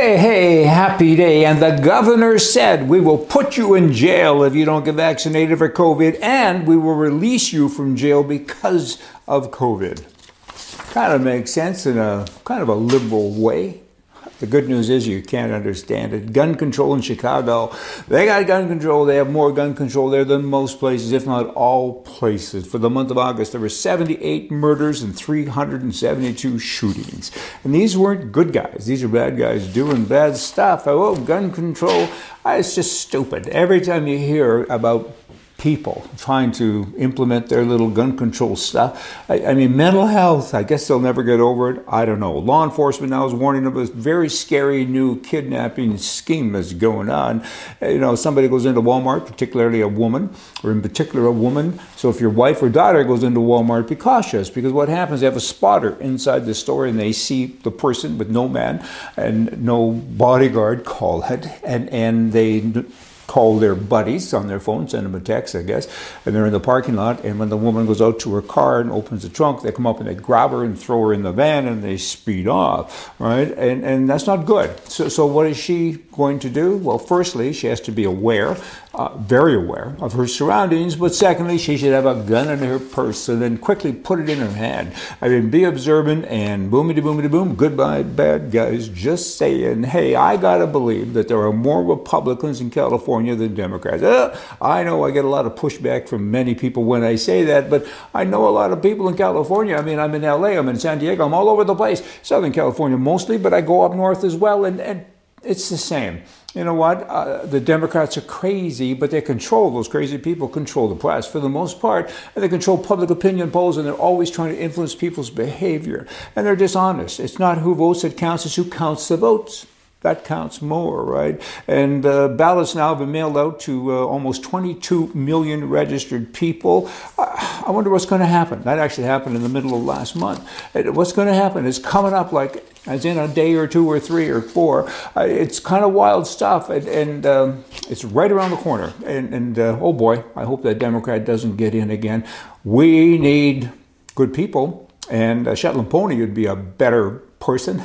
Hey, hey, happy day. And the governor said we will put you in jail if you don't get vaccinated for COVID, and we will release you from jail because of COVID. Kind of makes sense in a kind of a liberal way. The good news is you can't understand it. Gun control in Chicago, they got gun control. They have more gun control there than most places, if not all places. For the month of August, there were 78 murders and 372 shootings. And these weren't good guys. These are bad guys doing bad stuff. Oh, gun control. Ah, it's just stupid. Every time you hear about people trying to implement their little gun control stuff. I, I, mean, mental health, I guess they'll never get over it. I don't know. Law enforcement now is warning of a very scary new kidnapping scheme that's going on. You know, somebody goes into Walmart, particularly a woman, or in particular a woman. So if your wife or daughter goes into Walmart, be cautious because what happens, they have a spotter inside the store and they see the person with no man and no bodyguard, call it, and, and they call their buddies on their phone, send them a text, I guess, and they're in the parking lot. And when the woman goes out to her car and opens the trunk, they come up and they grab her and throw her in the van and they speed off, right? And and that's not good. So so what is she going to do? Well, firstly, she has to be aware uh, very aware of her surroundings, but secondly, she should have a gun in her purse and then quickly put it in her hand. I mean, be observant and boomity boomity boom, goodbye, bad guys. Just saying, hey, I gotta believe that there are more Republicans in California than Democrats. Uh, I know I get a lot of pushback from many people when I say that, but I know a lot of people in California. I mean, I'm in LA, I'm in San Diego, I'm all over the place. Southern California mostly, but I go up north as well, and, and it's the same you know what? Uh, the Democrats are crazy, but they control those crazy people, control the press for the most part, and they control public opinion polls, and they're always trying to influence people's behavior. And they're dishonest. It's not who votes that counts, it's who counts the votes. That counts more, right? And uh, ballots now have been mailed out to uh, almost 22 million registered people. I wonder what's going to happen. That actually happened in the middle of last month. What's going to happen is coming up like as in a day or two or three or four. Uh, it's kind of wild stuff, and, and um, it's right around the corner. And, and uh, oh boy, I hope that Democrat doesn't get in again. We need good people, and uh, Shetland Pony would be a better person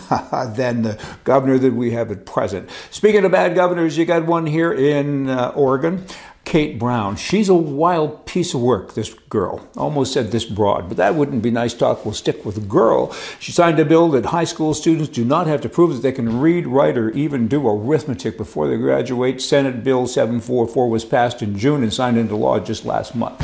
than the governor that we have at present. Speaking of bad governors, you got one here in uh, Oregon. Kate Brown. She's a wild piece of work, this girl. Almost said this broad, but that wouldn't be nice talk. We'll stick with girl. She signed a bill that high school students do not have to prove that they can read, write, or even do arithmetic before they graduate. Senate Bill 744 was passed in June and signed into law just last month.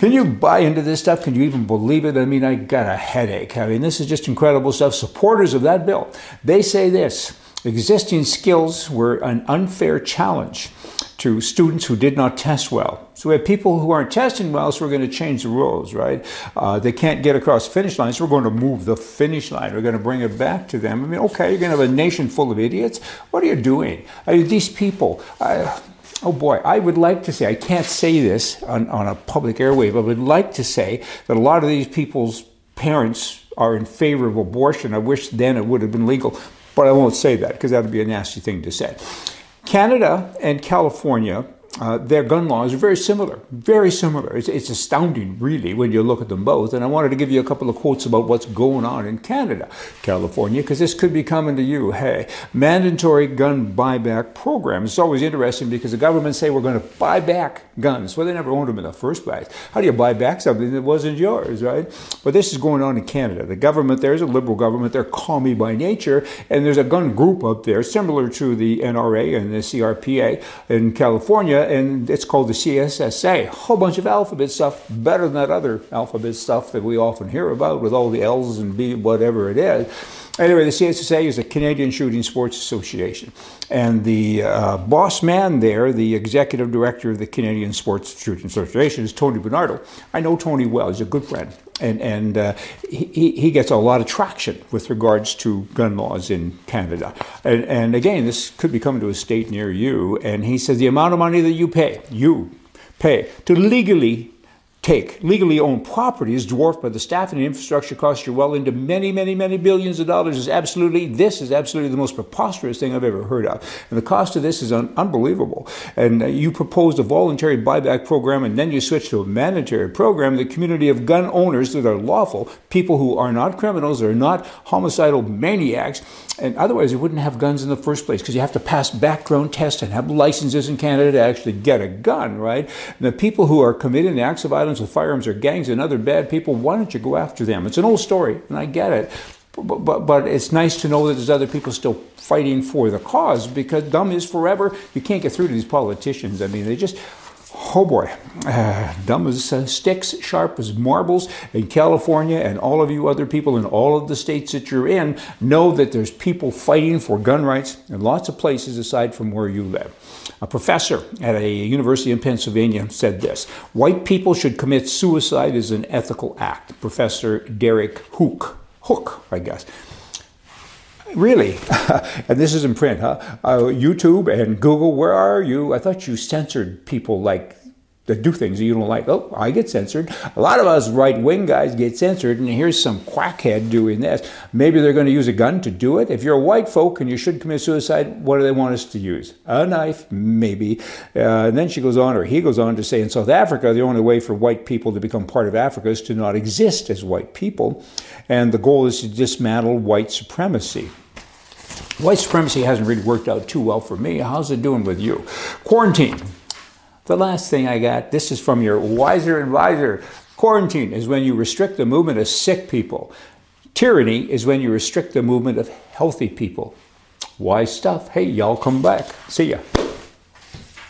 Can you buy into this stuff? Can you even believe it? I mean, I got a headache. I mean, this is just incredible stuff. Supporters of that bill, they say this existing skills were an unfair challenge to students who did not test well. So we have people who aren't testing well, so we're going to change the rules, right? Uh, they can't get across finish line, so we're going to move the finish line. We're going to bring it back to them. I mean, okay, you're going to have a nation full of idiots. What are you doing? I mean, these people. I, oh boy, I would like to say, I can't say this on, on a public airwave, I would like to say that a lot of these people's parents are in favor of abortion. I wish then it would have been legal, but I won't say that because that would be a nasty thing to say. Canada and California uh, their gun laws are very similar, very similar. It's, it's, astounding, really, when you look at them both. And I wanted to give you a couple of quotes about what's going on in Canada, California, because this could be coming to you. Hey, mandatory gun buyback program. It's always interesting because the government say we're going to buy back guns. Well, they never owned them in the first place. How do you buy back something that wasn't yours, right? But this is going on in Canada. The government there is a liberal government. They're commie by nature, and there's a gun group up there similar to the NRA and the CRPA in California and it's called the CSSA. A whole bunch of alphabet stuff, better than that other alphabet stuff that we often hear about with all the L's and B, whatever it is. Anyway, the CSSA is a Canadian Shooting Sports Association. And the uh, boss man there, the executive director of the Canadian Sports Shooting Association, is Tony Bernardo. I know Tony well, he's a good friend. And, and uh, he, he gets a lot of traction with regards to gun laws in Canada. And, and again, this could be coming to a state near you. And he says the amount of money that you pay, you pay, to legally take. Legally owned property is dwarfed by the staff and infrastructure costs you're well into many, many, many billions of dollars. Is absolutely this is absolutely the most preposterous thing I've ever heard of, and the cost of this is un- unbelievable. And uh, you proposed a voluntary buyback program, and then you switched to a mandatory program. The community of gun owners that are lawful, people who are not criminals, are not homicidal maniacs, and otherwise you wouldn't have guns in the first place because you have to pass background tests and have licenses in Canada to actually get a gun, right? And the people who are committing acts of violence violence with firearms or gangs and other bad people, why don't you go after them? It's an old story, and I get it. But, but, but it's nice to know that there's other people still fighting for the cause because dumb is forever. You can't get through to these politicians. I mean, they just, oh boy, uh, dumb as uh, sticks, sharp as marbles in California, and all of you other people in all of the states that you're in know that there's people fighting for gun rights in lots of places aside from where you live. A professor at a university in Pennsylvania said this White people should commit suicide as an ethical act. Professor Derek Hook, Hook, I guess. Really? and this is in print, huh? Uh, YouTube and Google, where are you? I thought you censored people like that do things that you don't like. Oh, I get censored. A lot of us right wing guys get censored, and here's some quackhead doing this. Maybe they're going to use a gun to do it. If you're a white folk and you should commit suicide, what do they want us to use? A knife, maybe. Uh, and then she goes on, or he goes on to say, in South Africa, the only way for white people to become part of Africa is to not exist as white people. And the goal is to dismantle white supremacy. White supremacy hasn't really worked out too well for me. How's it doing with you? Quarantine. The last thing I got, this is from your wiser advisor. Quarantine is when you restrict the movement of sick people. Tyranny is when you restrict the movement of healthy people. Wise stuff. Hey, y'all come back. See ya.